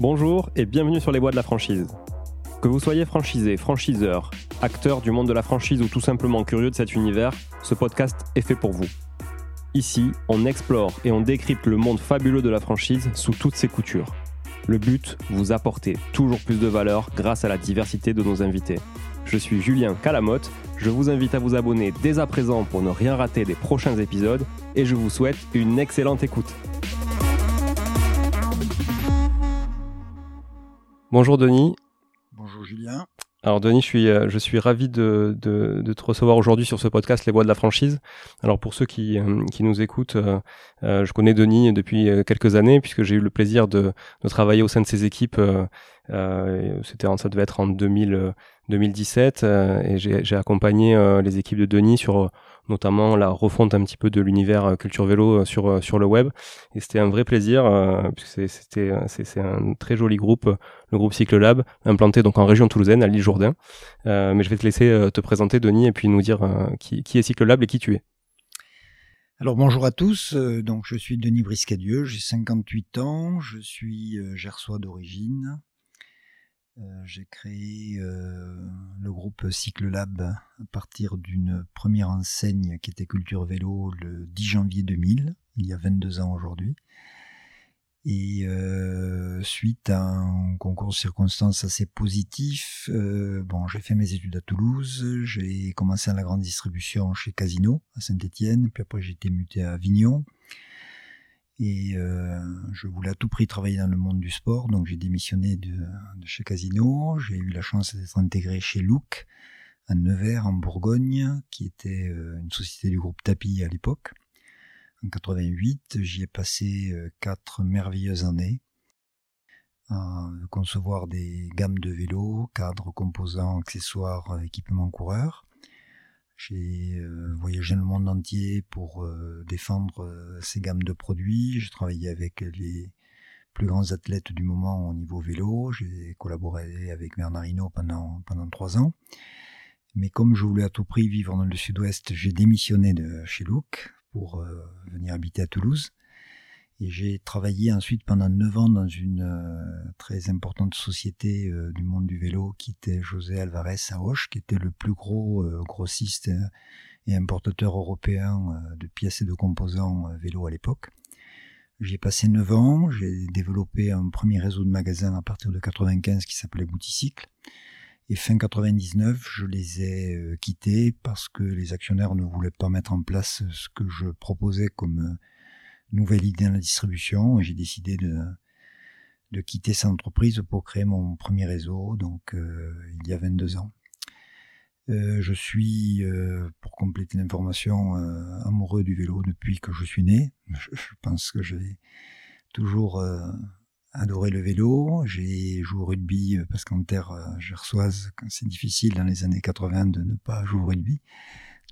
Bonjour et bienvenue sur les voies de la franchise. Que vous soyez franchisé, franchiseur, acteur du monde de la franchise ou tout simplement curieux de cet univers, ce podcast est fait pour vous. Ici, on explore et on décrypte le monde fabuleux de la franchise sous toutes ses coutures. Le but, vous apporter toujours plus de valeur grâce à la diversité de nos invités. Je suis Julien Calamotte, je vous invite à vous abonner dès à présent pour ne rien rater des prochains épisodes et je vous souhaite une excellente écoute. Bonjour Denis. Bonjour Julien. Alors Denis, je suis, euh, je suis ravi de, de, de te recevoir aujourd'hui sur ce podcast Les Voix de la franchise. Alors pour ceux qui, euh, qui nous écoutent, euh, je connais Denis depuis quelques années puisque j'ai eu le plaisir de, de travailler au sein de ses équipes. C'était, ça devait être en 2000, 2017 et j'ai accompagné les équipes de Denis sur notamment la refonte un petit peu de l'univers euh, culture vélo euh, sur euh, sur le web. Et c'était un vrai plaisir puisque c'était c'est un très joli groupe, le groupe Cycle Lab, implanté donc en région toulousaine à l'île Jourdain. mais je vais te laisser te présenter Denis et puis nous dire qui, qui est Cycle Lab et qui tu es. Alors bonjour à tous, donc je suis Denis Briscadieu, j'ai 58 ans, je suis gersois d'origine, j'ai créé euh, le groupe Cycle Lab à partir d'une première enseigne qui était Culture Vélo le 10 janvier 2000, il y a 22 ans aujourd'hui. Et euh, suite à un concours de circonstances assez positif, j'ai fait mes études à Toulouse, j'ai commencé à la grande distribution chez Casino à Saint-Étienne, puis après j'ai été muté à Avignon. Et euh, je voulais à tout prix travailler dans le monde du sport, donc j'ai démissionné de, chez Casino. J'ai eu la chance d'être intégré chez Look, à Nevers, en Bourgogne, qui était euh, une société du groupe Tapi à l'époque. En 88, j'y ai passé euh, quatre merveilleuses années à concevoir des gammes de vélos, cadres, composants, accessoires, équipements coureurs. J'ai euh, voyagé le monde entier pour euh, défendre euh, ces gammes de produits. J'ai travaillé avec les plus grands athlètes du moment au niveau vélo. J'ai collaboré avec Bernard Hinault pendant, pendant trois ans. Mais comme je voulais à tout prix vivre dans le sud-ouest, j'ai démissionné de chez Look pour venir habiter à Toulouse. Et j'ai travaillé ensuite pendant neuf ans dans une euh, très importante société euh, du monde du vélo qui était José Alvarez à Hoche, qui était le plus gros euh, grossiste et importateur européen de pièces et de composants vélo à l'époque. J'y ai passé neuf ans, j'ai développé un premier réseau de magasins à partir de 95 qui s'appelait Bouticycle. Et fin 99, je les ai quittés parce que les actionnaires ne voulaient pas mettre en place ce que je proposais comme nouvelle idée dans la distribution et j'ai décidé de, quitter cette entreprise pour créer mon premier réseau, donc euh, il y a 22 ans. Euh, je suis, euh, pour compléter l'information, amoureux du vélo depuis que je suis né. Je, pense que j'ai toujours adoré le vélo. J'ai joué au rugby parce qu'en terre gersoise, c'est difficile dans les années 80 de ne pas jouer au rugby.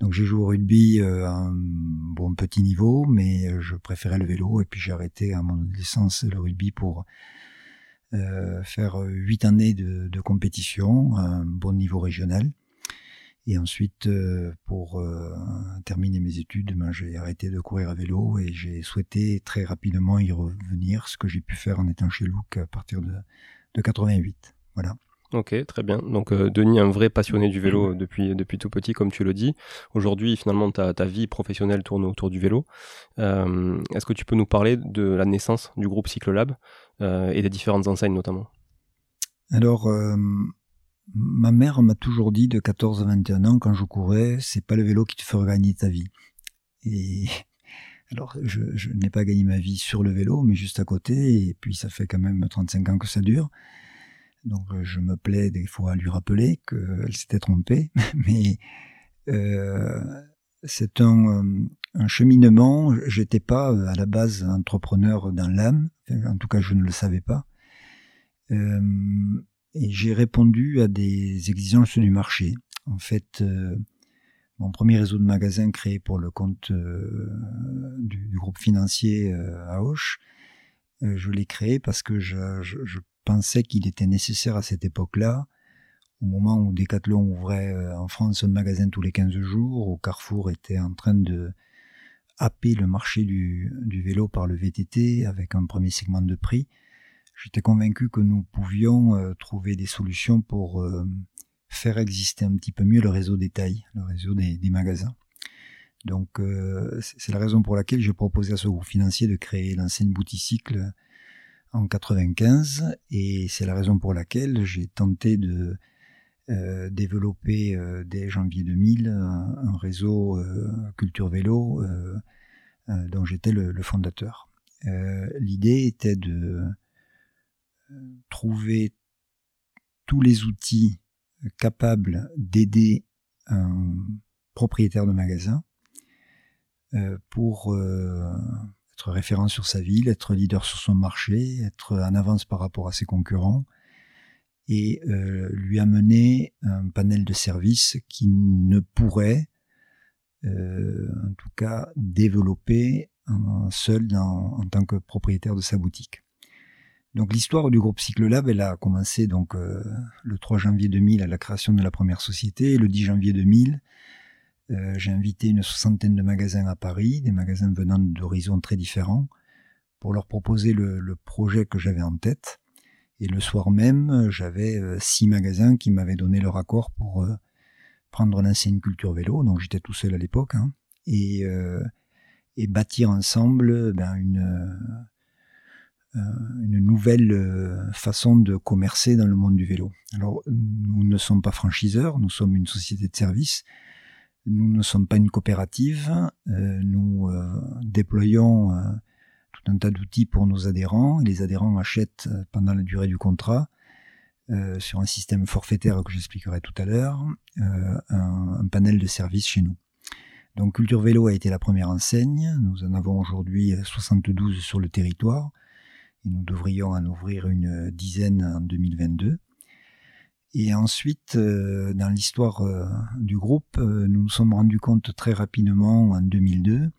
Donc j'ai joué au rugby euh, à un bon petit niveau, mais euh, je préférais le vélo et puis j'ai arrêté à mon licence le rugby pour euh, faire huit années de, compétition à un bon niveau régional. Et ensuite, pour terminer mes études, ben, j'ai arrêté de courir à vélo et j'ai souhaité très rapidement y revenir, ce que j'ai pu faire en étant chez Look à partir de, de 88. Voilà. Ok, très bien. Donc euh, Denis, un vrai passionné du vélo depuis depuis tout petit, comme tu le dis. Aujourd'hui, finalement, ta, ta vie professionnelle tourne autour du vélo. Euh, Est-ce que tu peux nous parler de la naissance du groupe Cyclolab euh, et des différentes enseignes notamment? Alors, euh, ma mère m'a toujours dit de 14 à 21 ans, quand je courais, c'est pas le vélo qui te fera gagner ta vie. Et alors, je n'ai pas gagné ma vie sur le vélo, mais juste à côté. Et puis, ça fait quand même 35 ans que ça dure. Donc euh, je me plais des fois à lui rappeler qu'elle s'était trompée, mais euh, c'est un, euh, un, cheminement. J'étais pas à la base entrepreneur dans l'âme, en tout cas je ne le savais pas. Et j'ai répondu à des exigences du marché. En fait, mon premier réseau de magasins créé pour le compte du, groupe financier à Auch, je l'ai créé parce que je pensais qu'il était nécessaire à cette époque-là, au moment où Decathlon ouvrait euh, en France un magasin tous les 15 jours, où Carrefour était en train de happer le marché du, vélo par le VTT avec un premier segment de prix, j'étais convaincu que nous pouvions euh, trouver des solutions pour euh, faire exister un petit peu mieux le réseau détail, le réseau des, magasins. Donc c'est la raison pour laquelle j'ai proposé à ce groupe financier de créer l'enseigne Bouticycle en 95 et c'est la raison pour laquelle j'ai tenté de euh, développer euh, dès janvier 2000 un, un réseau euh, culture vélo euh, dont j'étais le, fondateur. L'idée était de trouver tous les outils capables d'aider un propriétaire de magasin euh, pour euh, être référent sur sa ville, être leader sur son marché, être en avance par rapport à ses concurrents et euh, lui amener un panel de services qui ne pourrait, en tout cas, développer seul en tant que propriétaire de sa boutique. Donc l'histoire du groupe Cyclolab, elle a commencé donc le 3 janvier 2000 à la création de la première société, et le 10 janvier 2000 euh, j'ai invité une soixantaine de magasins à Paris, des magasins venant d'horizons très différents, pour leur proposer le, projet que j'avais en tête. Et le soir même, j'avais euh, six magasins qui m'avaient donné leur accord pour euh, prendre l'enseigne culture vélo, donc j'étais tout seul à l'époque, hein, et, bâtir ensemble ben, une, une nouvelle façon de commercer dans le monde du vélo. Alors, nous ne sommes pas franchiseurs, nous sommes une société de service, nous ne sommes pas une coopérative, euh, nous euh, déployons euh, tout un tas d'outils pour nos adhérents et les adhérents achètent pendant la durée du contrat sur un système forfaitaire que j'expliquerai tout à l'heure, un, un, panel de services chez nous. Donc Culture Vélo a été la première enseigne, nous en avons aujourd'hui 72 sur le territoire et nous devrions en ouvrir une dizaine en 2022. Et ensuite, euh, dans l'histoire euh, du groupe, euh, nous nous sommes rendus compte très rapidement en 2002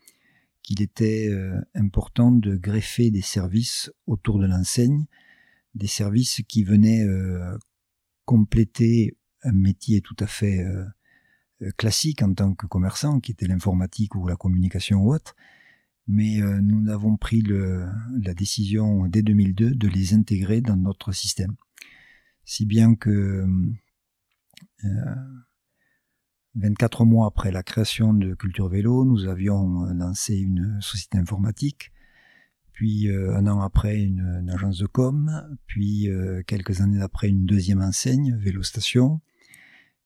qu'il était important de greffer des services autour de l'enseigne, des services qui venaient compléter un métier tout à fait classique en tant que commerçant, qui était l'informatique ou la communication ou autre, mais nous avons pris la décision dès 2002 de les intégrer dans notre système si bien que 24 euh, mois après la création de Culture Vélo, nous avions euh, lancé une société informatique, puis euh, un an après une, agence de com, puis quelques années après une deuxième enseigne, Vélo Station,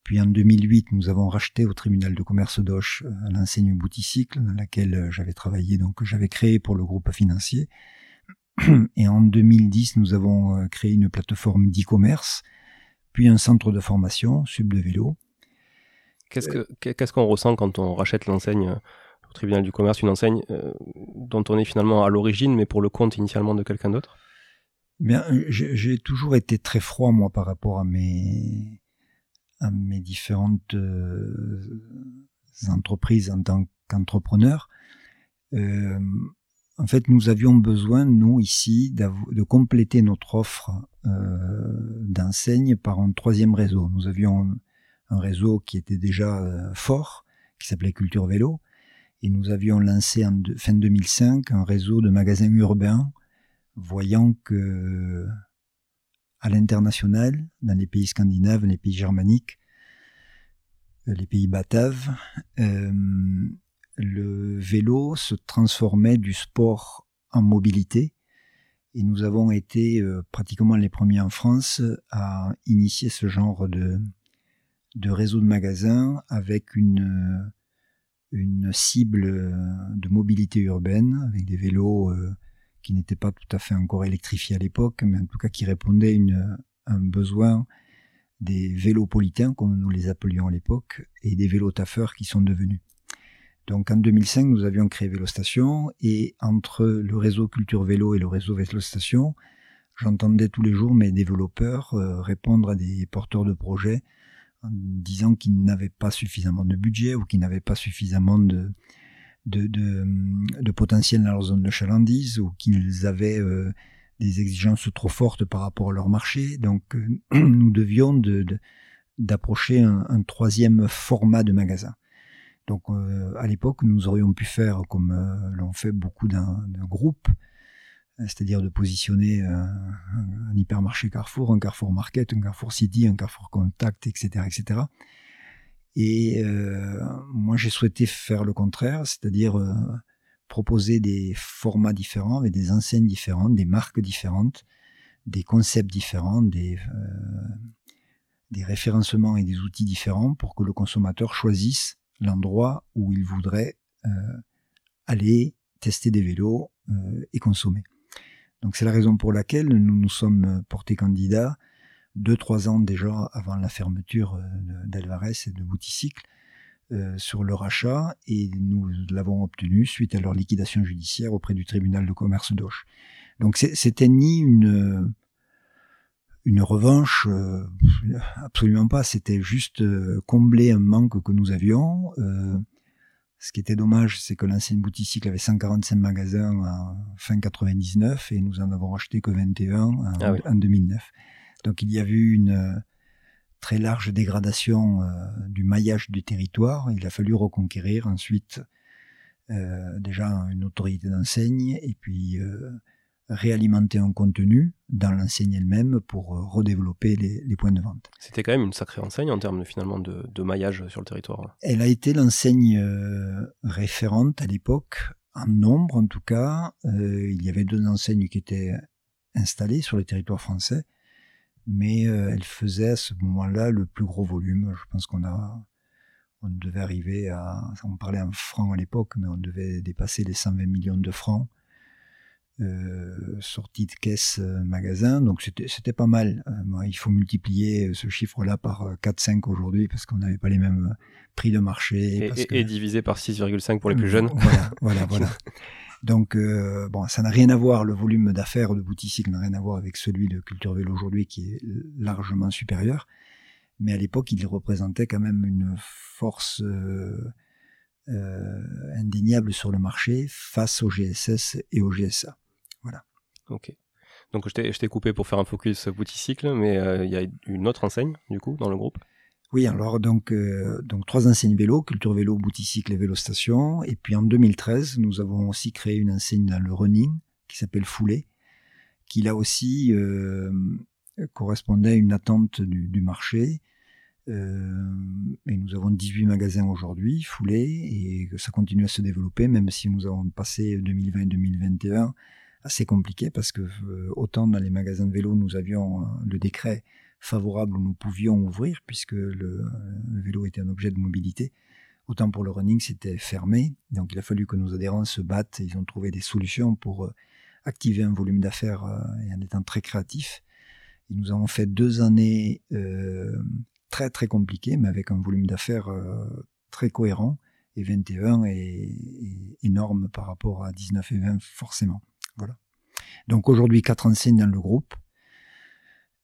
puis en 2008, nous avons racheté au tribunal de commerce d'Auch l'enseigne Bouticycle, dans laquelle j'avais travaillé, donc j'avais créé pour le groupe financier. Et en 2010, nous avons euh, créé une plateforme d'e-commerce, puis un centre de formation, Sub de vélo. Qu'est-ce qu'on ressent quand on rachète l'enseigne euh, au tribunal du commerce, une enseigne euh, dont on est finalement à l'origine, mais pour le compte initialement de quelqu'un d'autre? Bien, j'ai toujours été très froid moi par rapport à mes à mes différentes entreprises en tant qu'entrepreneur. Euh, en fait, nous avions besoin, nous, ici, de compléter notre offre euh, d'enseigne par un troisième réseau. Nous avions un réseau qui était déjà euh, fort, qui s'appelait Culture Vélo, et nous avions lancé en fin 2005 un réseau de magasins urbains, voyant que à l'international, dans les pays scandinaves, les pays germaniques, euh, les pays bataves, euh, le vélo se transformait du sport en mobilité et nous avons été euh, pratiquement les premiers en France à initier ce genre de, réseau de magasins avec une, une cible de mobilité urbaine avec des vélos euh, qui n'étaient pas tout à fait encore électrifiés à l'époque, mais en tout cas qui répondaient à un besoin des vélopolitains, comme nous les appelions à l'époque, et des vélos taffeurs qui sont devenus. Donc en 2005, nous avions créé Vélostation et entre le réseau Culture Vélo et le réseau Vélostation, j'entendais tous les jours mes développeurs euh, répondre à des porteurs de projets en disant qu'ils n'avaient pas suffisamment de budget ou qu'ils n'avaient pas suffisamment de, de, potentiel dans leur zone de chalandise ou qu'ils avaient euh, des exigences trop fortes par rapport à leur marché. Donc euh, nous devions d'approcher un troisième format de magasin. Donc à l'époque, nous aurions pu faire comme l'ont fait beaucoup d'un groupe, c'est-à-dire de positionner un, hypermarché Carrefour, un Carrefour Market, un Carrefour City, un Carrefour Contact, etc., etc. Et moi, j'ai souhaité faire le contraire, c'est-à-dire proposer des formats différents, avec des enseignes différentes, des marques différentes, des concepts différents, euh, des référencements et des outils différents pour que le consommateur choisisse l'endroit où il voudrait euh, aller tester des vélos euh, et consommer. Donc c'est la raison pour laquelle nous nous sommes portés candidats deux trois ans déjà avant la fermeture d'Alvarez et de Bouticycle sur le rachat et nous l'avons obtenu suite à leur liquidation judiciaire auprès du tribunal de commerce d'Auch. Donc c'était ni une une revanche, euh, absolument pas. C'était juste euh, combler un manque que nous avions. Euh, ce qui était dommage, c'est que l'ancienne boutique avait 145 magasins en fin 99 et nous en avons racheté que 21 en, ah en 2009. Donc il y a eu une très large dégradation du maillage du territoire. Il a fallu reconquérir ensuite déjà une autorité d'enseigne et puis réalimenter un contenu dans l'enseigne elle-même pour euh, redévelopper les, points de vente. C'était quand même une sacrée enseigne en termes de, finalement de, maillage sur le territoire. Elle a été l'enseigne euh, référente à l'époque, en nombre en tout cas. Euh, il y avait deux enseignes qui étaient installées sur le territoire français, mais elle faisait à ce moment-là le plus gros volume. Je pense qu'on a on devait arriver à, on parlait en francs à l'époque, mais on devait dépasser les 120 millions de francs euh, sortie de caisse euh, magasin. Donc c'était pas mal. Euh, il faut multiplier ce chiffre-là par 4-5 aujourd'hui parce qu'on n'avait pas les mêmes prix de marché. Et, divisé par 6,5 pour les plus jeunes. Voilà, voilà, voilà. Donc bon, ça n'a rien à voir. Le volume d'affaires de Bouticycle n'a rien à voir avec celui de Culture Vélo aujourd'hui qui est largement supérieur. Mais à l'époque, il représentait quand même une force indéniable sur le marché face au GSS et au GSA. Ok. Donc je t'ai coupé pour faire un focus bouticycle, mais euh, il y a une autre enseigne du coup dans le groupe? Oui, alors donc euh, donc trois enseignes vélo, culture vélo, bouticycle et vélo station. Et puis en 2013, nous avons aussi créé une enseigne dans le running qui s'appelle Foulée, qui là aussi euh, correspondait à une attente du, marché. et nous avons 18 magasins aujourd'hui, Foulée, et ça continue à se développer, même si nous avons passé 2020-2021 assez compliqué parce que euh, autant dans les magasins de vélo, nous avions euh, le décret favorable où nous pouvions ouvrir puisque le, vélo était un objet de mobilité. Autant pour le running, c'était fermé. Donc il a fallu que nos adhérents se battent. Ils ont trouvé des solutions pour euh, activer un volume d'affaires et en étant très créatifs. Nous avons fait deux années très très compliquées, mais avec un volume d'affaires très cohérent. Et 21 est énorme par rapport à 19 et 20 forcément. Donc aujourd'hui, quatre enseignes dans le groupe,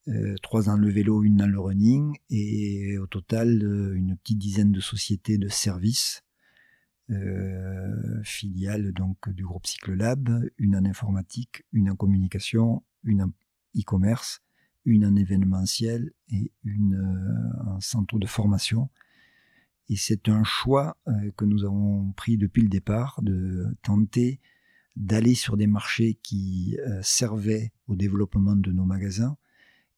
euh, trois dans le vélo, une dans le running, et au total, euh, une petite dizaine de sociétés de services, euh, filiales donc du groupe Cyclelab, une en informatique, une en communication, une en e-commerce, une en événementiel et une en centre de formation. Et c'est un choix que nous avons pris depuis le départ de tenter d'aller sur des marchés qui euh, servaient au développement de nos magasins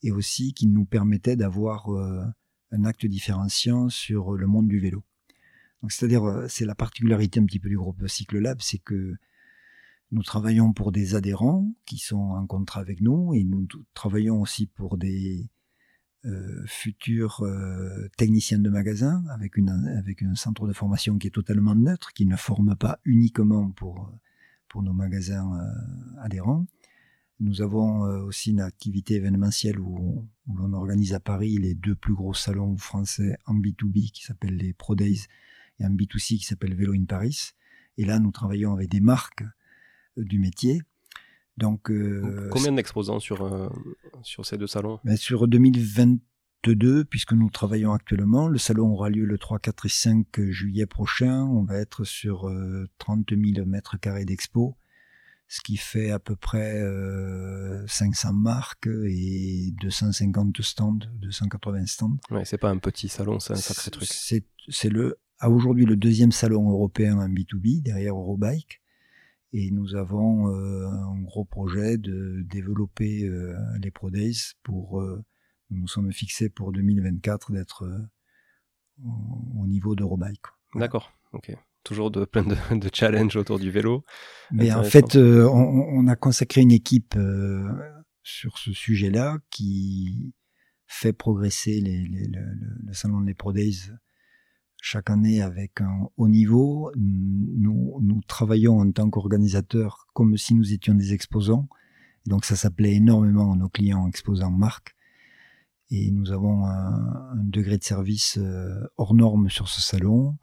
et aussi qui nous permettaient d'avoir euh, un acte différenciant sur le monde du vélo. c'est-à-dire, euh, c'est la particularité un petit peu du groupe Cycle Lab, c'est que nous travaillons pour des adhérents qui sont en contrat avec nous et nous travaillons aussi pour des futurs techniciens de magasin avec, une, avec un centre de formation qui est totalement neutre, qui ne forme pas uniquement pour pour nos magasins euh, adhérents. Nous avons euh, aussi une activité événementielle où, l'on organise à Paris les deux plus gros salons français en B2B qui s'appellent les Pro Days et en B2C qui s'appelle Vélo in Paris. Et là, nous travaillons avec des marques euh, du métier. Donc, combien d'exposants sur, sur ces deux salons? Mais Sur 2020, deux, puisque nous travaillons actuellement. Le salon aura lieu le 3, 4 et 5 juillet prochain. On va être sur 30 euh, 000 mètres carrés d'expo, ce qui fait à peu près 500 euh, marques et 250 stands, 280 stands. Ouais, c'est pas un petit salon, c'est un sacré truc. C'est le a aujourd'hui le deuxième salon européen en B2B derrière Eurobike. Et nous avons euh, un gros projet de développer les Pro Days pour, nous sommes fixés pour 2024 d'être au niveau d'Eurobike. D'accord, ok. Toujours de, plein de, de challenges autour du vélo. Mais en fait, on, on, a consacré une équipe sur ce sujet-là qui fait progresser les, les, le, le, salon des Pro Days chaque année avec un haut niveau. Nous, nous travaillons en tant qu'organisateurs comme si nous étions des exposants. Donc ça s'appelait énormément nos clients exposants marques. Et nous avons un, un, degré de service euh, hors norme sur ce salon.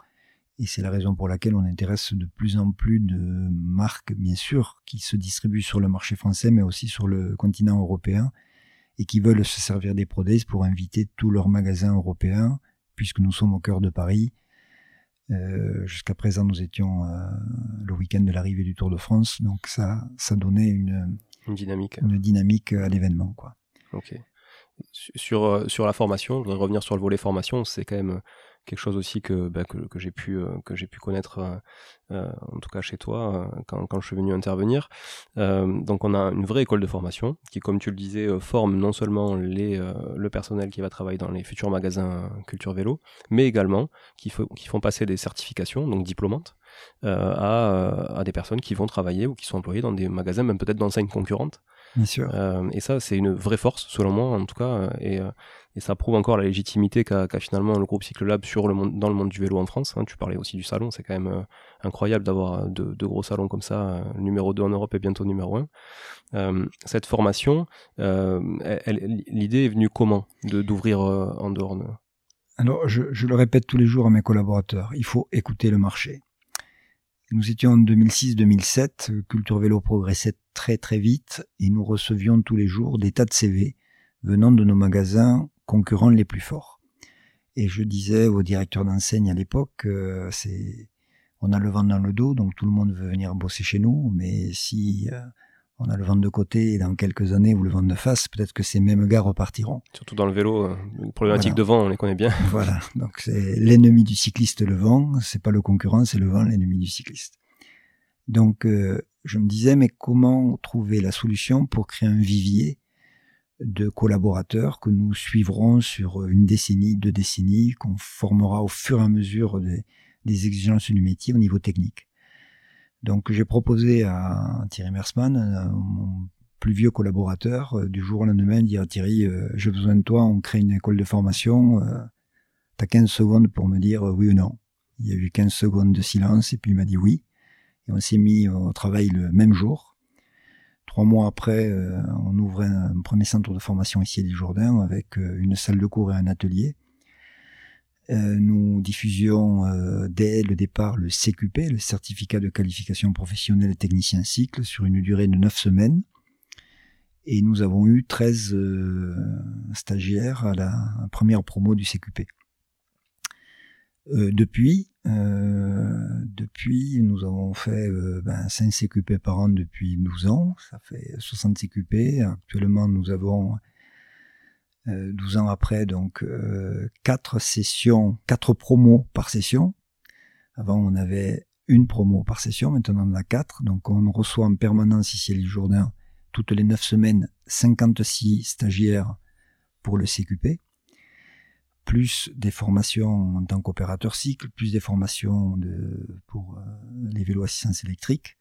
Et c'est la raison pour laquelle on intéresse de plus en plus de marques, bien sûr, qui se distribuent sur le marché français, mais aussi sur le continent européen, et qui veulent se servir des Prodays pour inviter tous leurs magasins européens puisque nous sommes au cœur de Paris. Euh, jusqu'à présent, nous étions euh, le week-end de l'arrivée du Tour de France, donc ça, ça donnait une, une dynamique, une dynamique à l'événement, quoi. Sur, euh, sur la formation, je voudrais revenir sur le volet formation. C'est quand même quelque chose aussi que, bah, euh, j'ai pu connaître, euh, euh, en tout cas chez toi, quand, je suis venu intervenir. donc on a une vraie école de formation qui, comme tu le disais, forme non seulement le personnel qui va travailler dans les futurs magasins culture vélo, mais également qui, qui font passer des certifications, donc diplômantes, à, à des personnes qui vont travailler ou qui sont employées dans des magasins, même peut-être d'enseignes concurrentes. Bien sûr. Euh, et ça, c'est une vraie force, selon moi, en tout cas. Et, et ça prouve encore la légitimité qu'a finalement le groupe Cyclelab sur le monde, dans le monde du vélo en France. Hein. Tu parlais aussi du salon, c'est quand même euh, incroyable d'avoir de, de, gros salons comme ça, euh, numéro 2 en Europe et bientôt numéro 1. Euh, cette formation, euh, l'idée est venue comment d'ouvrir en dehors de... Alors, je, je, le répète tous les jours à mes collaborateurs, il faut écouter le marché. Nous étions en 2006-2007, Culture Vélo progressait très très vite et nous recevions tous les jours des tas de CV venant de nos magasins concurrents les plus forts. Et je disais au directeur d'enseigne à l'époque, euh, on a le vent dans le dos, donc tout le monde veut venir bosser chez nous, mais si euh, on a le vent de côté et dans quelques années ou le vent de face, peut-être que ces mêmes gars repartiront. Surtout dans le vélo, euh, problématique de vent, on les connaît bien. Voilà, donc c'est l'ennemi du cycliste le vent, c'est pas le concurrent, c'est le vent l'ennemi du cycliste. Donc euh, je me disais, mais comment trouver la solution pour créer un vivier de collaborateurs que nous suivrons sur une décennie, deux décennies, qu'on formera au fur et à mesure des, des exigences du métier au niveau technique? Donc j'ai proposé à Thierry Mersman, euh, mon plus vieux collaborateur, euh, du jour au lendemain, de dire Thierry, euh, j'ai besoin de toi, on crée une école de formation, t'as 15 secondes pour me dire oui ou non. Il y a eu 15 secondes de silence et puis il m'a dit oui. Et on s'est mis au travail le même jour. Trois mois après, on ouvrait un premier centre de formation ici à l'Île-Jourdain avec une salle de cours et un atelier. Euh, nous diffusions dès le départ le CQP, le certificat de qualification professionnelle technicien cycle, sur une durée de neuf semaines. Et nous avons eu 13 stagiaires à la première promo du CQP. depuis, euh, depuis, nous avons fait euh, ben, 5 CQP par an depuis 12 ans. Ça fait 60 CQP. Actuellement, nous avons, euh, 12 ans après, donc euh, 4 sessions, 4 promos par session. Avant, on avait une promo par session. Maintenant, on en a 4. Donc, on reçoit en permanence ici à l'île Jourdain, toutes les 9 semaines, 56 stagiaires pour le CQP plus des formations en tant qu'opérateur cycle, plus des formations pour euh, les vélos assistance électrique.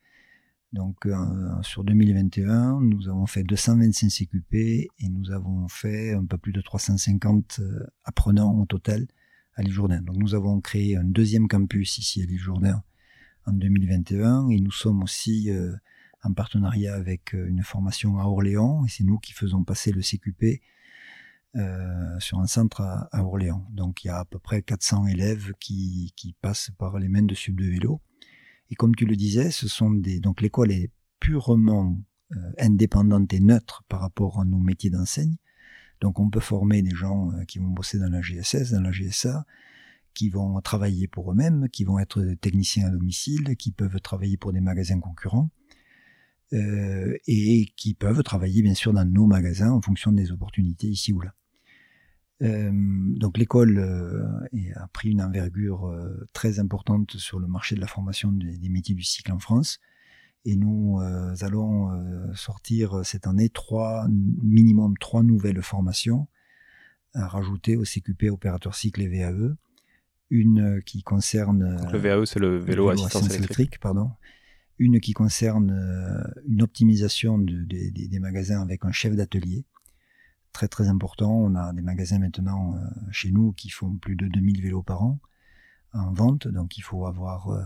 Donc euh, sur 2021, nous avons fait 225 CQP et nous avons fait un peu plus de 350 euh, apprenants au total à l'île Jourdain. Donc nous avons créé un deuxième campus ici à l'île Jourdain en 2021 et nous sommes aussi en partenariat avec une formation à Orléans et c'est nous qui faisons passer le CQP euh, sur un centre à, Orléans. Donc il y a à peu près 400 élèves qui, qui passent par les mains de sub de vélo. Et comme tu le disais, ce sont des donc l'école est purement euh, indépendante et neutre par rapport à nos métiers d'enseigne. Donc on peut former des gens euh, qui vont bosser dans la GSS, dans la GSA, qui vont travailler pour eux-mêmes, qui vont être techniciens à domicile, qui peuvent travailler pour des magasins concurrents. Euh, et qui peuvent travailler bien sûr dans nos magasins en fonction des opportunités ici ou là. Donc l'école a pris une envergure très importante sur le marché de la formation des, métiers du cycle en France. Et nous allons sortir cette année trois, minimum trois nouvelles formations à rajouter au CQP opérateur cycle et VAE. Une qui concerne... Donc le VAE, c'est le vélo, assistance, électrique. pardon. Une qui concerne une optimisation des magasins avec un chef d'atelier très très important. On a des magasins maintenant euh, chez nous qui font plus de 2000 vélos par an en vente, donc il faut avoir, euh,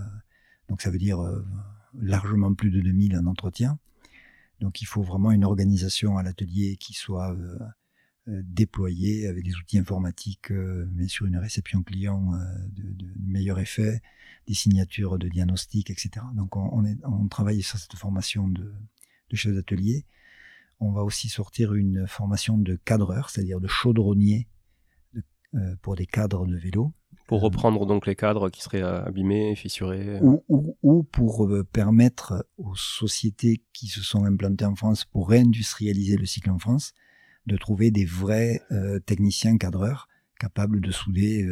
donc ça veut dire euh, largement plus de 2000 en entretien. Donc il faut vraiment une organisation à l'atelier qui soit déployée avec des outils informatiques, mais sur une réception client de, meilleur effet, des signatures de diagnostic, etc. Donc on travaille sur cette formation de, de chef d'atelier on va aussi sortir une formation de cadreur, c'est-à-dire de chaudronnier euh, pour des cadres de vélo. Pour euh, reprendre donc les cadres qui seraient abîmés, fissurés. Ou, pour euh, permettre aux sociétés qui se sont implantées en France pour réindustrialiser le cycle en France de trouver des vrais techniciens cadreurs capables de souder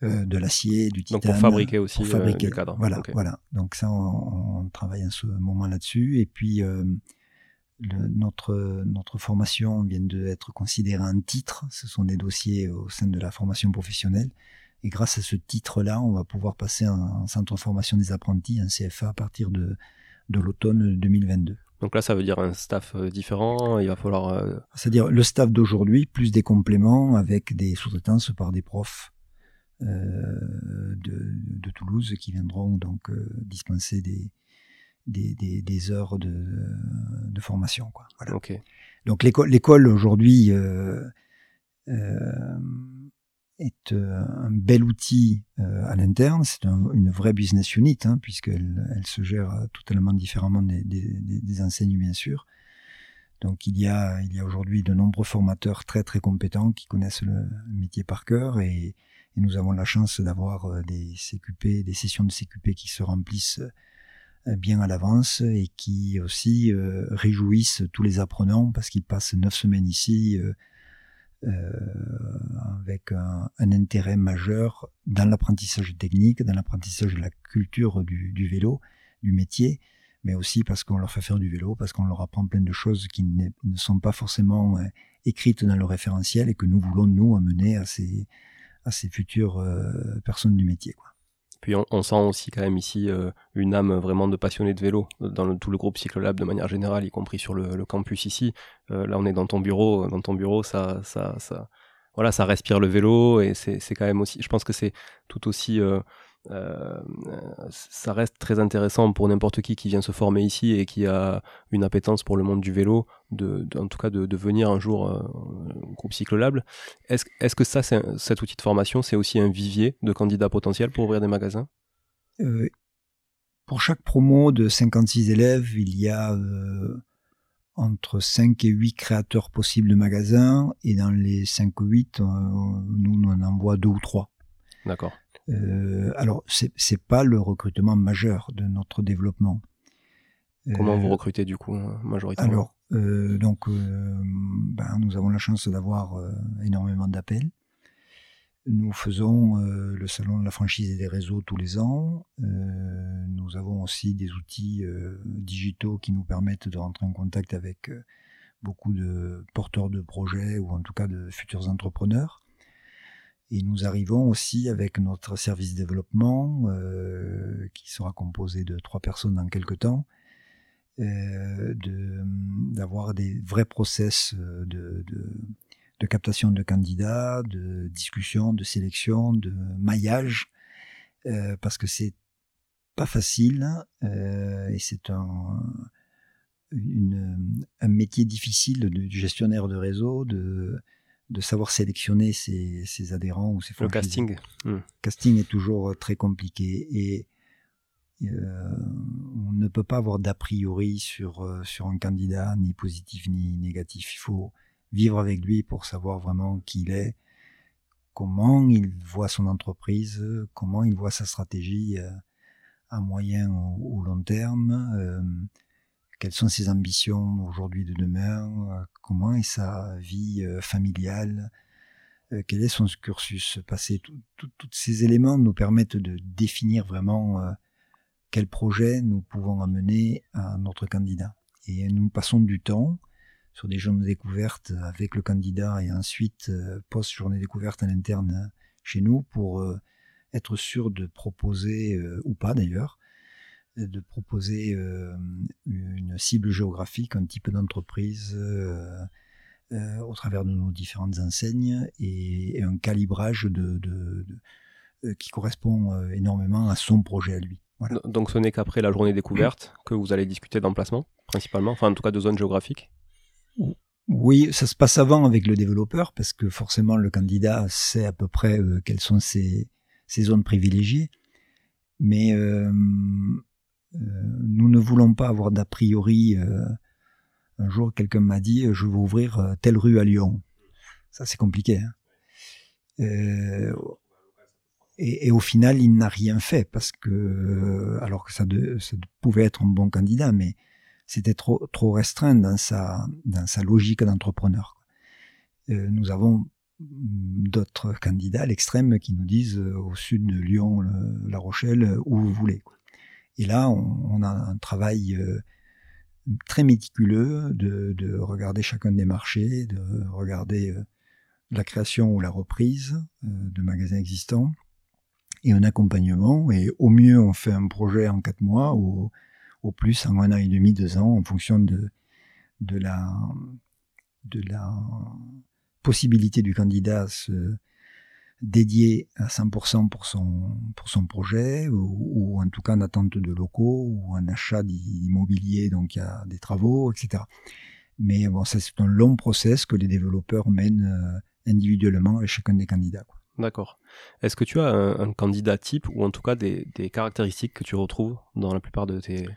de l'acier, du titane. Donc pour fabriquer aussi pour fabriquer. les cadres. Voilà, voilà. Donc ça, on, travaille en ce moment là-dessus. Et puis notre, notre formation vient d'être considérée un titre. Ce sont des dossiers au sein de la formation professionnelle. Et grâce à ce titre-là, on va pouvoir passer un, centre de formation des apprentis, un CFA, à partir de, de l'automne 2022. Donc là, ça veut dire un staff euh, différent. Il va falloir. Euh, C'est-à-dire le staff d'aujourd'hui, plus des compléments avec des sous-traitances par des profs euh, de, de, Toulouse qui viendront donc dispenser des, des, heures de, formation. Quoi. Voilà. Donc l'école aujourd'hui euh, euh, est euh, un bel outil à l'interne. C'est une vraie business unit hein, puisqu'elle elle se gère totalement différemment des, des, enseignes bien sûr. Donc il y a, il y a aujourd'hui de nombreux formateurs très très compétents qui connaissent le métier par cœur et, et nous avons la chance d'avoir des CQP, des sessions de CQP qui se remplissent euh, bien à l'avance et qui aussi euh, réjouissent tous les apprenants parce qu'ils passent neuf semaines ici euh, avec un, intérêt majeur dans l'apprentissage technique, dans l'apprentissage de la culture du, vélo, du métier, mais aussi parce qu'on leur fait faire du vélo, parce qu'on leur apprend plein de choses qui ne, sont pas forcément écrites dans le référentiel et que nous voulons nous amener à ces, à ces futures personnes du métier. Quoi. Puis on, sent aussi quand même ici euh, une âme vraiment de passionné de vélo dans tout le groupe Cyclolab de manière générale, y compris sur le, campus ici. Euh, là, on est dans ton bureau, dans ton bureau, ça, ça, ça, ça respire le vélo et c'est quand même aussi. Je pense que c'est tout aussi euh, euh, ça reste très intéressant pour n'importe qui qui vient se former ici et qui a une appétence pour le monde du vélo, de, en tout cas de, de, venir un jour euh, groupe cyclolable. Est-ce est que ça, cet outil de formation, c'est aussi un vivier de candidats potentiels pour ouvrir des magasins? Euh, Pour chaque promo de 56 élèves, il y a euh, entre 5 et 8 créateurs possibles de magasins, et dans les 5 ou 8, nous, nous en envoie 2 ou 3. D'accord. Euh, alors, c'est n'est pas le recrutement majeur de notre développement. Comment vous euh, recrutez du coup, hein, majoritairement? Alors, euh, donc, ben, nous avons la chance d'avoir énormément d'appels. Nous faisons le salon de la franchise et des réseaux tous les ans. nous avons aussi des outils digitaux qui nous permettent de rentrer en contact avec beaucoup de porteurs de projets ou en tout cas de futurs entrepreneurs. Et nous arrivons aussi avec notre service développement, euh, qui sera composé de trois personnes dans quelques temps, euh, d'avoir des vrais process euh, de, captation de candidats, de discussion, de sélection, de maillage, parce que c'est pas facile et c'est un, métier difficile de gestionnaire de réseau, de savoir sélectionner ses, adhérents ou ses Le casting. Le hmm. casting est toujours euh, très compliqué et euh, on ne peut pas avoir d'a priori sur, euh, sur un candidat, ni positif ni négatif. Il faut vivre avec lui pour savoir vraiment qui il est, comment il voit son entreprise, comment il voit sa stratégie à moyen ou long terme, quelles sont ses ambitions aujourd'hui de demain, comment est sa vie familiale, quel est son cursus? Passé. Tous ces éléments nous permettent de définir vraiment quel projet nous pouvons amener à notre candidat. Et nous passons du temps sur des journées découvertes avec le candidat et ensuite post-journée découverte à l'interne chez nous pour être sûr de proposer, euh, ou pas d'ailleurs, de proposer euh, une cible géographique, un type d'entreprise euh, au travers de nos différentes enseignes et, un calibrage de, qui correspond énormément à son projet à lui. Donc ce n'est qu'après la journée découverte que vous allez discuter d'emplacement, principalement, enfin en tout cas de zone géographique? Oui, ça se passe avant avec le développeur parce que forcément le candidat sait à peu près quelles sont ses, zones privilégiées. Mais euh, euh, nous ne voulons pas avoir d'a priori. Euh, un jour, quelqu'un m'a dit je vais ouvrir telle rue à Lyon. Ça, c'est compliqué. Hein. et, au final, il n'a rien fait parce que, alors que ça, pouvait être un bon candidat, mais c'était trop, restreint dans sa, logique d'entrepreneur. nous avons d'autres candidats à l'extrême qui nous disent euh, au sud de Lyon, La Rochelle, euh, où vous voulez. Et là, on, a un travail euh, très méticuleux de, regarder chacun des marchés, de regarder la création ou la reprise de magasins existants et un accompagnement. Et au mieux, on fait un projet en quatre mois, ou au plus en un an et demi, deux ans, en fonction de, de la de la possibilité du candidat à se dédier à 100% pour son, pour son projet, ou, en tout cas en attente de locaux, ou en achat d'immobilier, donc il y a des travaux, etc. Mais bon, ça c'est un long process que les développeurs mènent euh, individuellement avec chacun des candidats. D'accord. Est-ce que tu as un, candidat type, ou en tout cas des, des, caractéristiques que tu retrouves dans la plupart de tes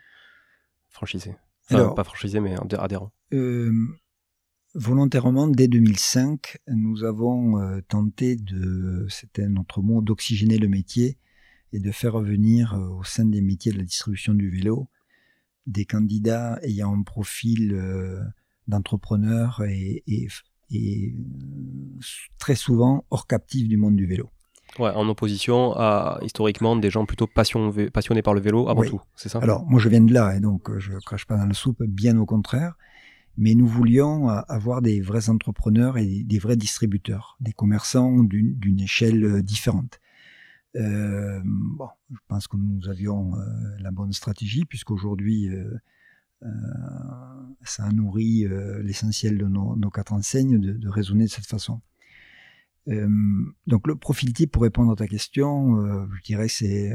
franchisés enfin, Pas franchisés, mais adhérents. Euh, Volontairement, dès 2005, nous avons euh, tenté de, c'était notre mot, d'oxygéner le métier et de faire revenir euh, au sein des métiers de la distribution du vélo des candidats ayant un profil euh, d'entrepreneur et, très souvent hors captif du monde du vélo. Ouais, en opposition à historiquement des gens plutôt passionnés par le vélo avant tout, c'est ça? Alors moi je viens de là et donc je crache pas dans la soupe, bien au contraire mais nous voulions euh, avoir des vrais entrepreneurs et des vrais distributeurs, des commerçants d'une échelle euh, différente. Euh, bon, je pense que nous avions euh, la bonne stratégie, puisqu'aujourd'hui, euh, ça a nourri l'essentiel de nos, quatre enseignes de, de, raisonner de cette façon. donc le profil type, pour répondre à ta question, je dirais c'est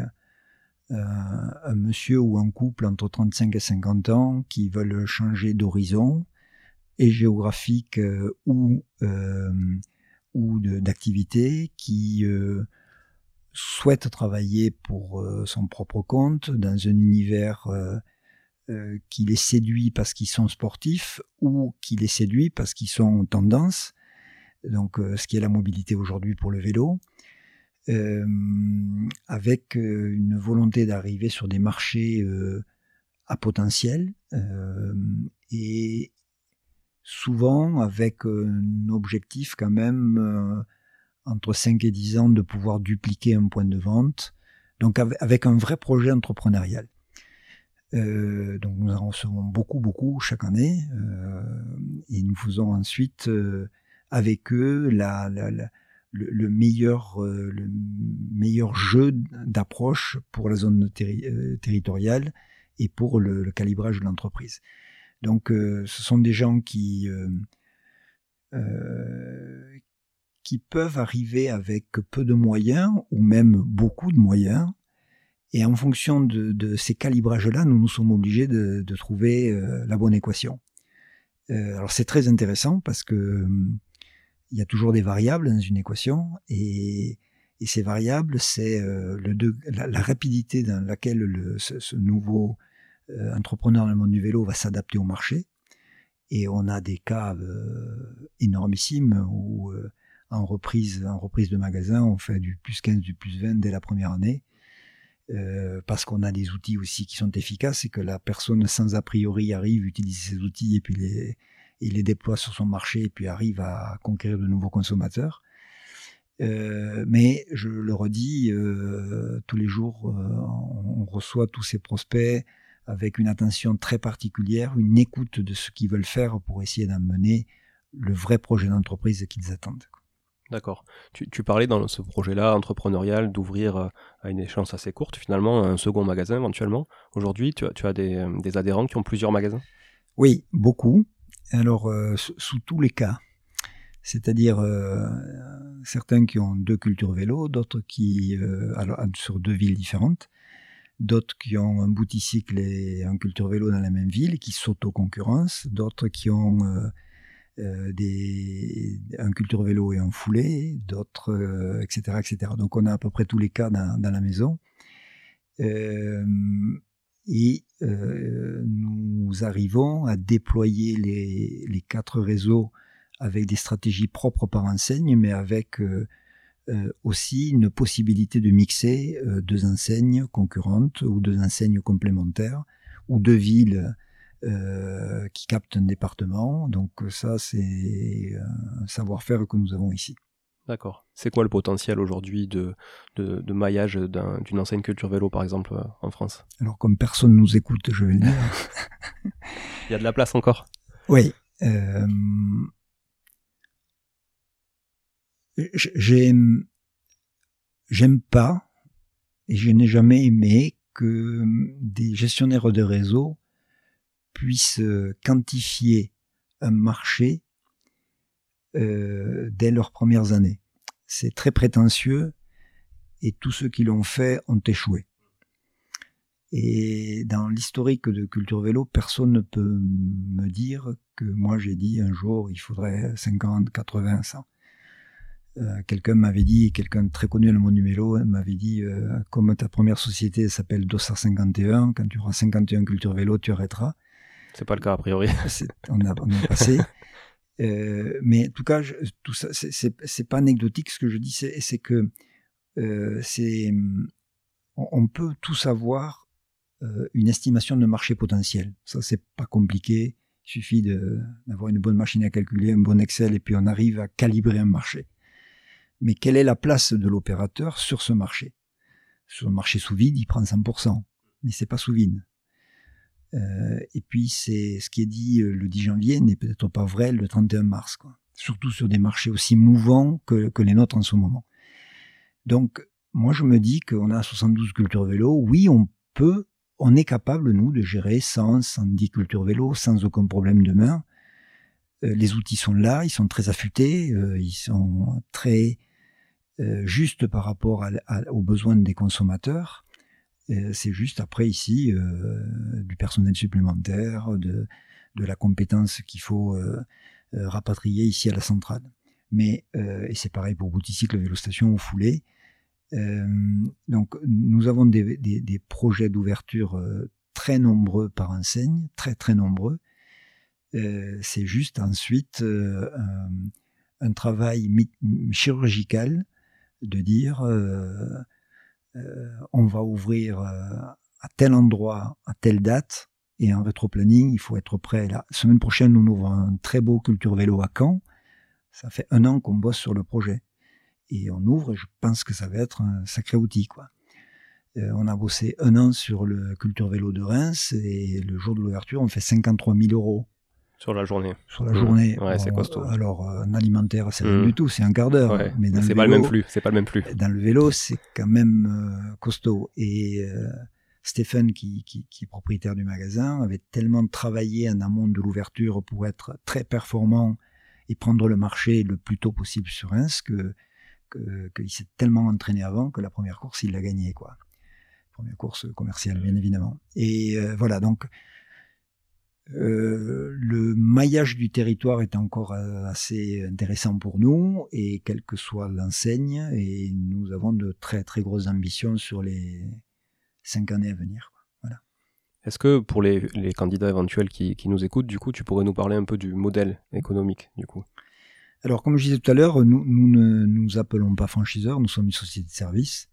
un monsieur ou un couple entre 35 et 50 ans qui veulent changer d'horizon, et géographique euh, ou euh, ou d'activité qui euh, souhaite travailler pour son propre compte dans un univers qui les séduit parce qu'ils sont sportifs ou qui les séduit parce qu'ils sont en tendance, donc ce qui est la mobilité aujourd'hui pour le vélo, avec une volonté d'arriver sur des marchés à potentiel et, souvent avec un objectif quand même entre 5 et 10 ans de pouvoir dupliquer un point de vente, donc avec un vrai projet entrepreneurial. Donc nous en recevons beaucoup, beaucoup chaque année, et nous faisons ensuite avec eux la, la, la, le, meilleur, euh, le meilleur jeu d'approche pour la zone territoriale et pour le, calibrage de l'entreprise. Donc, euh, ce sont des gens qui euh, euh, qui peuvent arriver avec peu de moyens ou même beaucoup de moyens. Et en fonction de, ces calibrages-là, nous nous sommes obligés de, trouver la bonne équation. alors c'est très intéressant parce que il y a toujours des variables dans une équation et, ces variables, c'est la, rapidité dans laquelle le, ce, nouveau euh, entrepreneur dans le monde du vélo va s'adapter au marché. Et on a des cas euh, énormissimes où euh, en reprise, en reprise de magasin, on fait du plus 15, du plus 20 dès la première année. euh, parce qu'on a des outils aussi qui sont efficaces et que la personne sans a priori arrive, utilise ces outils et puis les, et les déploie sur son marché et puis arrive à conquérir de nouveaux consommateurs. Euh, mais je le redis, euh, tous les jours, euh, on reçoit tous ces prospects avec une attention très particulière, une écoute de ce qu'ils veulent faire pour essayer d'amener le vrai projet d'entreprise qu'ils attendent. D'accord. Tu, tu, parlais dans ce projet-là entrepreneurial d'ouvrir à une échéance assez courte finalement un second magasin éventuellement. Aujourd'hui, tu as, tu as des, des, adhérents qui ont plusieurs magasins? Oui, beaucoup. Alors, euh, sous tous les cas. C'est-à-dire euh, certains qui ont deux cultures vélo, d'autres qui euh, alors, sur deux villes différentes, d'autres qui ont un bouticycle et un culture vélo dans la même ville, qui s'auto-concurrencent, d'autres qui ont des, un culture vélo et un foulé, d'autres, etc., etc. Donc on a à peu près tous les cas dans, la maison. Et nous arrivons à déployer les, quatre réseaux avec des stratégies propres par enseigne, mais avec aussi une possibilité de mixer deux enseignes concurrentes ou deux enseignes complémentaires ou deux villes euh, qui capte un département. Donc ça, c'est un savoir-faire que nous avons ici. D'accord. C'est quoi le potentiel aujourd'hui de, de, de, maillage d'une enseigne culture vélo, par exemple, euh, en France? Alors, comme personne nous écoute, je vais le dire. Il y a de la place encore? Oui. Euh, J'aime pas et je n'ai jamais aimé que des gestionnaires de réseau puissent euh, quantifier un marché euh, dès leurs premières années. C'est très prétentieux et tous ceux qui l'ont fait ont échoué. Et dans l'historique de Culture Vélo, personne ne peut me dire que moi j'ai dit un jour il faudrait 50, 80, 100. Euh, quelqu'un m'avait dit, quelqu'un très connu dans le monde du vélo m'avait dit, euh, comme ta première société s'appelle Dossard 51, quand tu auras 51 Culture Vélo, tu arrêteras. C'est pas le cas a priori. on, a, on a passé. Euh, mais en tout cas, je, tout ça, c'est pas anecdotique. Ce que je dis, c'est que euh, on, peut tous avoir euh, une estimation de marché potentiel. Ça, c'est pas compliqué. Il suffit d'avoir une bonne machine à calculer, un bon Excel, et puis on arrive à calibrer un marché. Mais quelle est la place de l'opérateur sur ce marché? Sur le marché sous vide, il prend 100%, mais c'est pas sous vide. Euh, et puis, c'est ce qui est dit euh, le 10 janvier n'est peut-être pas vrai le 31 mars, quoi. Surtout sur des marchés aussi mouvants que, les nôtres en ce moment. Donc, moi, je me dis qu'on a 72 cultures vélo. Oui, on peut, on est capable, nous, de gérer 100, 110 cultures vélo sans aucun problème demain. Euh, les outils sont là, ils sont très affûtés, ils sont très justes par rapport aux besoins des consommateurs. C'est juste après ici euh, du personnel supplémentaire, de, la compétence qu'il faut euh, euh, rapatrier ici à la centrale. Mais et c'est pareil pour Bouticycle, Vélostation ou Foulée. donc nous avons des, projets d'ouverture très nombreux par enseigne, très très nombreux. c'est juste ensuite un, travail chirurgical de dire euh, on va ouvrir euh, à tel endroit, à telle date, et en rétro-planning, il faut être prêt. La semaine prochaine, nous ouvrons un très beau culture vélo à Caen. Ça fait un an qu'on bosse sur le projet. Et on ouvre, et je pense que ça va être un sacré outil. Euh, on a bossé un an sur le culture vélo de Reims, et le jour de l'ouverture, on fait 53 000 euros. Sur la journée. Sur la journée. Ouais, c'est costaud. Alors, un alimentaire, c'est rien mmh. du tout, c'est un quart d'heure. Ouais, mais c'est pas le même flux. C'est pas le même flux. Dans le vélo, c'est quand même euh, costaud. Et euh, Stéphane, qui, qui, qui, est propriétaire du magasin, avait tellement travaillé en amont de l'ouverture pour être très performant et prendre le marché le plus tôt possible sur Reims que qu'il que s'est tellement entraîné avant que la première course, il l'a gagnée, quoi. Première course commerciale, bien évidemment. Et euh, voilà, donc euh, le maillage du territoire est encore euh, assez intéressant pour nous et quelle que soit l'enseigne et nous avons de très très grosses ambitions sur les cinq années à venir. Voilà. Est-ce que pour les, les candidats éventuels qui, qui, nous écoutent, du coup, tu pourrais nous parler un peu du modèle économique du coup? Alors comme je disais tout à l'heure, nous, nous ne nous appelons pas franchiseurs, nous sommes une société de service.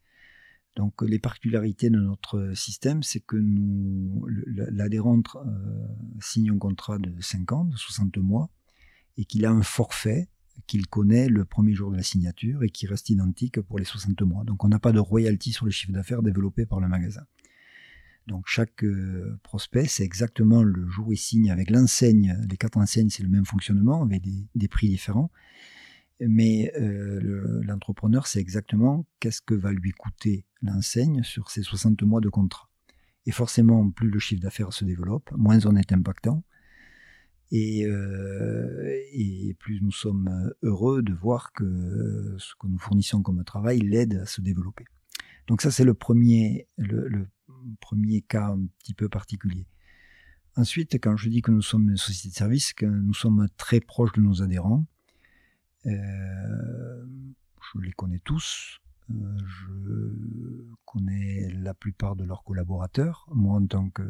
Donc les particularités de notre système, c'est que nous, l'adhérent euh, signe un contrat de 5 ans, de 60 mois, et qu'il a un forfait qu'il connaît le premier jour de la signature et qui reste identique pour les 60 mois. Donc on n'a pas de royalty sur le chiffre d'affaires développé par le magasin. Donc chaque euh, prospect, c'est exactement le jour où il signe avec l'enseigne. Les quatre enseignes, c'est le même fonctionnement avec des, prix différents. Mais euh, l'entrepreneur sait exactement qu'est-ce que va lui coûter l'enseigne sur ces 60 mois de contrat. Et forcément, plus le chiffre d'affaires se développe, moins on est impactant. Et, euh, et, plus nous sommes heureux de voir que ce que nous fournissons comme travail l'aide à se développer. Donc ça, c'est le premier, cas un petit peu particulier. Ensuite, quand je dis que nous sommes une société de service, que nous sommes très proches de nos adhérents, je les connais tous, euh, je connais la plupart de leurs collaborateurs, moi en tant que,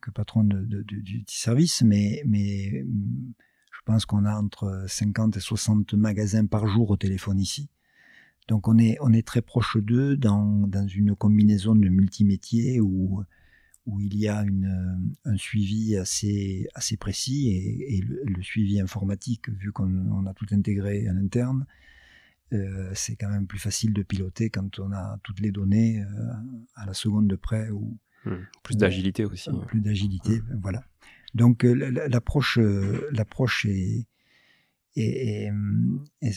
que patron du service, mais, mais je pense qu'on a entre 50 et 60 magasins par jour au téléphone ici. Donc on est, on est très proche d'eux dans, dans une combinaison de multimétiers où, où il y a une, un suivi assez, assez précis et, le, suivi informatique, vu qu'on a tout intégré à l'interne, euh, c'est quand même plus facile de piloter quand on a toutes les données euh, à la seconde de près. Ou, hmm. plus d'agilité aussi. Plus d'agilité, voilà. Donc euh, l'approche, l'approche est, et,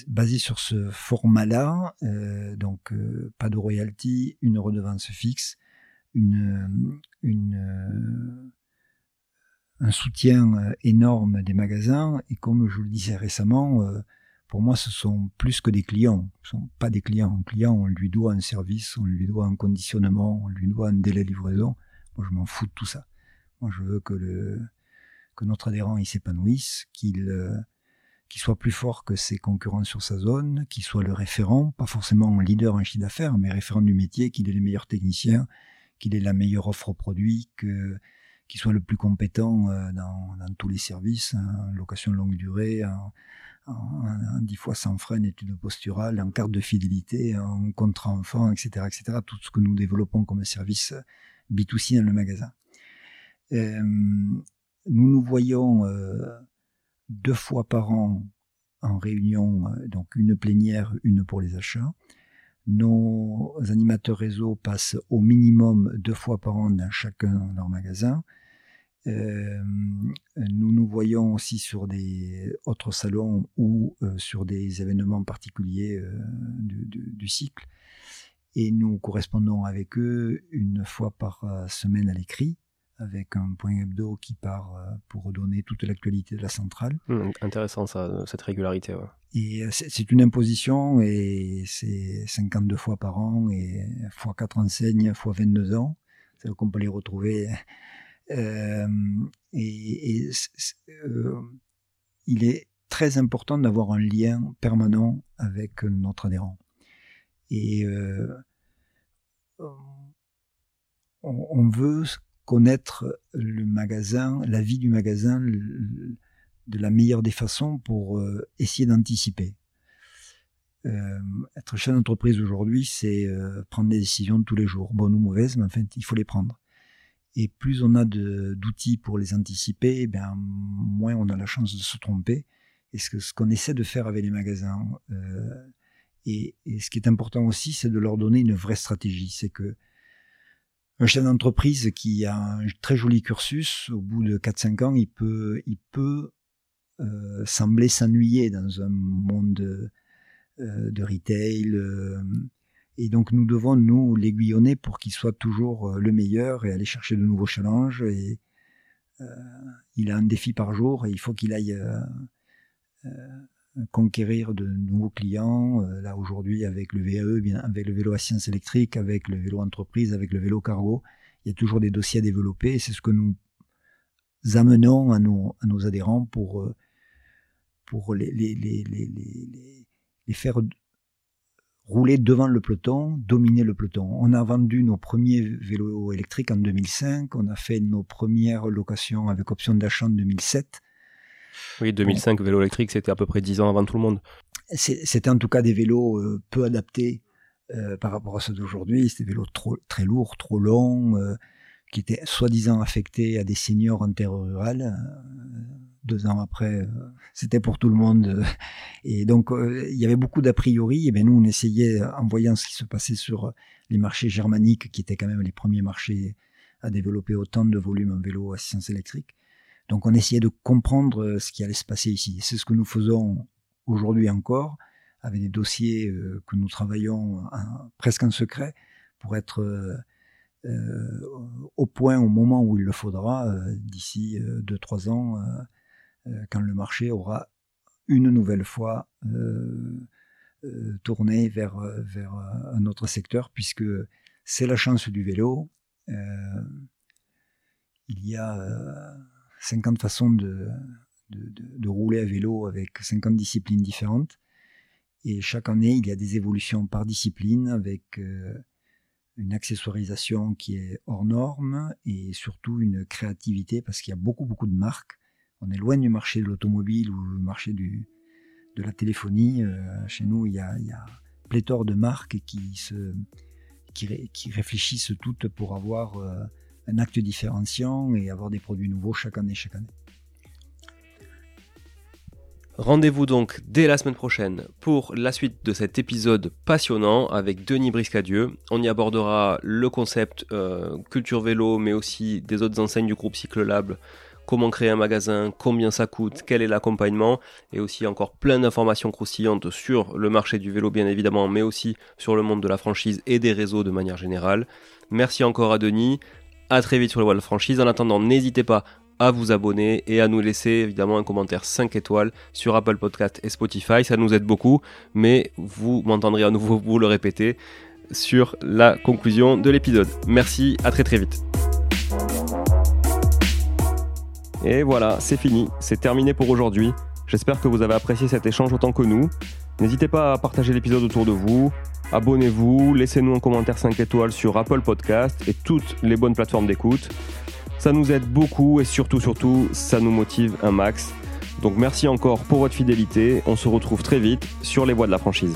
basé sur ce format-là, euh, donc euh, pas de royalty, une redevance fixe, une, euh, un soutien énorme des magasins. Et comme je le disais récemment, pour moi, ce sont plus que des clients. Ce sont pas des clients. Un client, on lui doit un service, on lui doit un conditionnement, on lui doit un délai de livraison. Moi, je m'en fous de tout ça. Moi, je veux que, le, que notre adhérent s'épanouisse, qu'il qu'il soit plus fort que ses concurrents sur sa zone, qu'il soit le référent, pas forcément leader en chiffre d'affaires, mais référent du métier, qu'il ait les meilleurs techniciens, qu'il ait la meilleure offre produit, que qu'il soit le plus compétent euh, dans, tous les services, en location longue durée, en, en, 10 fois sans frein, études posturales, en carte de fidélité, en contrat enfant, etc., etc. Tout ce que nous développons comme service B2C dans le magasin. Euh, nous nous voyons euh, deux fois par an en réunion, donc une plénière, une pour les achats. Nos animateurs réseau passent au minimum deux fois par an dans chacun de leurs magasins. Euh, nous nous voyons aussi sur des autres salons ou euh, sur des événements particuliers du, du, cycle. Et nous correspondons avec eux une fois par semaine à l'écrit avec un point hebdo qui part euh, pour redonner toute l'actualité de la centrale. Mmh, intéressant ça, cette régularité. Et euh, c'est une imposition et c'est 52 fois par an et fois 4 enseignes, fois 22 ans. C'est qu'on peut les retrouver. Euh, et, il est très important d'avoir un lien permanent avec notre adhérent. Et on veut connaître le magasin, la vie du magasin de la meilleure des façons pour euh, essayer d'anticiper. Euh, être chef d'entreprise aujourd'hui, c'est euh, prendre des décisions tous les jours, bonnes ou mauvaises, mais enfin, il faut les prendre. Et plus on a d'outils pour les anticiper, eh bien, moins on a la chance de se tromper. Et ce qu'on ce qu'on essaie de faire avec les magasins, et, et, ce qui est important aussi, c'est de leur donner une vraie stratégie. C'est que un chef d'entreprise qui a un très joli cursus, au bout de 4-5 ans, il peut, il peut euh, sembler s'ennuyer dans un monde euh, de retail. Euh, et donc nous devons nous l'aiguillonner pour qu'il soit toujours le meilleur et aller chercher de nouveaux challenges. Et il a un défi par jour et il faut qu'il aille conquérir de nouveaux clients. Euh, là aujourd'hui avec le VAE, bien, avec le vélo à sciences électriques, avec le vélo entreprise, avec le vélo cargo, il y a toujours des dossiers à développer. C'est ce que nous amenons à nos, à nos adhérents pour, euh, pour les, les, les, les faire rouler devant le peloton, dominer le peloton. On a vendu nos premiers vélos électriques en 2005, on a fait nos premières locations avec option d'achat en 2007. Oui, 2005, vélo électrique, c'était à peu près 10 ans avant tout le monde. C'était en tout cas des vélos euh, peu adaptés euh, par rapport à ceux d'aujourd'hui. C'était des vélos trop, très lourds, trop longs, euh, qui étaient soi-disant affectés à des seniors en terre rurale. Deux ans après, c'était pour tout le monde. Et donc, il y avait beaucoup d'a priori. Et bien, nous, on essayait, en voyant ce qui se passait sur les marchés germaniques, qui étaient quand même les premiers marchés à développer autant de volume en vélo à assistance électrique. Donc, on essayait de comprendre ce qui allait se passer ici. C'est ce que nous faisons aujourd'hui encore avec des dossiers euh, que nous travaillons presque en secret pour être euh, euh, au point au moment où il le faudra, d'ici 2-3 ans, quand le marché aura une nouvelle fois tourné vers, vers un autre secteur, puisque c'est la chance du vélo. il y a 50 façons de, rouler à vélo avec 50 disciplines différentes. Et chaque année, il y a des évolutions par discipline avec euh, une accessoirisation qui est hors norme et surtout une créativité parce qu'il y a beaucoup, beaucoup de marques. On est loin du marché de l'automobile ou du marché de la téléphonie. Euh, chez nous, il y, a, pléthore de marques qui réfléchissent toutes pour avoir euh, un acte différenciant et avoir des produits nouveaux chaque année, chaque année. Rendez-vous donc dès la semaine prochaine pour la suite de cet épisode passionnant avec Denis Briscadieu. On y abordera le concept euh, culture vélo, mais aussi des autres enseignes du groupe Cycle Lab, comment créer un magasin, combien ça coûte, quel est l'accompagnement, et aussi encore plein d'informations croustillantes sur le marché du vélo bien évidemment, mais aussi sur le monde de la franchise et des réseaux de manière générale. Merci encore à Denis. À très vite sur le wall franchise. En attendant, n'hésitez pas à vous abonner et à nous laisser évidemment un commentaire 5 étoiles sur Apple Podcast et Spotify. Ça nous aide beaucoup, mais vous m'entendrez à nouveau vous le répéter sur la conclusion de l'épisode. Merci, à très très vite. Et voilà, c'est fini, c'est terminé pour aujourd'hui. J'espère que vous avez apprécié cet échange autant que nous. N'hésitez pas à partager l'épisode autour de vous, abonnez-vous, laissez-nous un commentaire 5 étoiles sur Apple Podcast et toutes les bonnes plateformes d'écoute. Ça nous aide beaucoup et surtout, surtout, ça nous motive un max. Donc merci encore pour votre fidélité. On se retrouve très vite sur les voies de la franchise.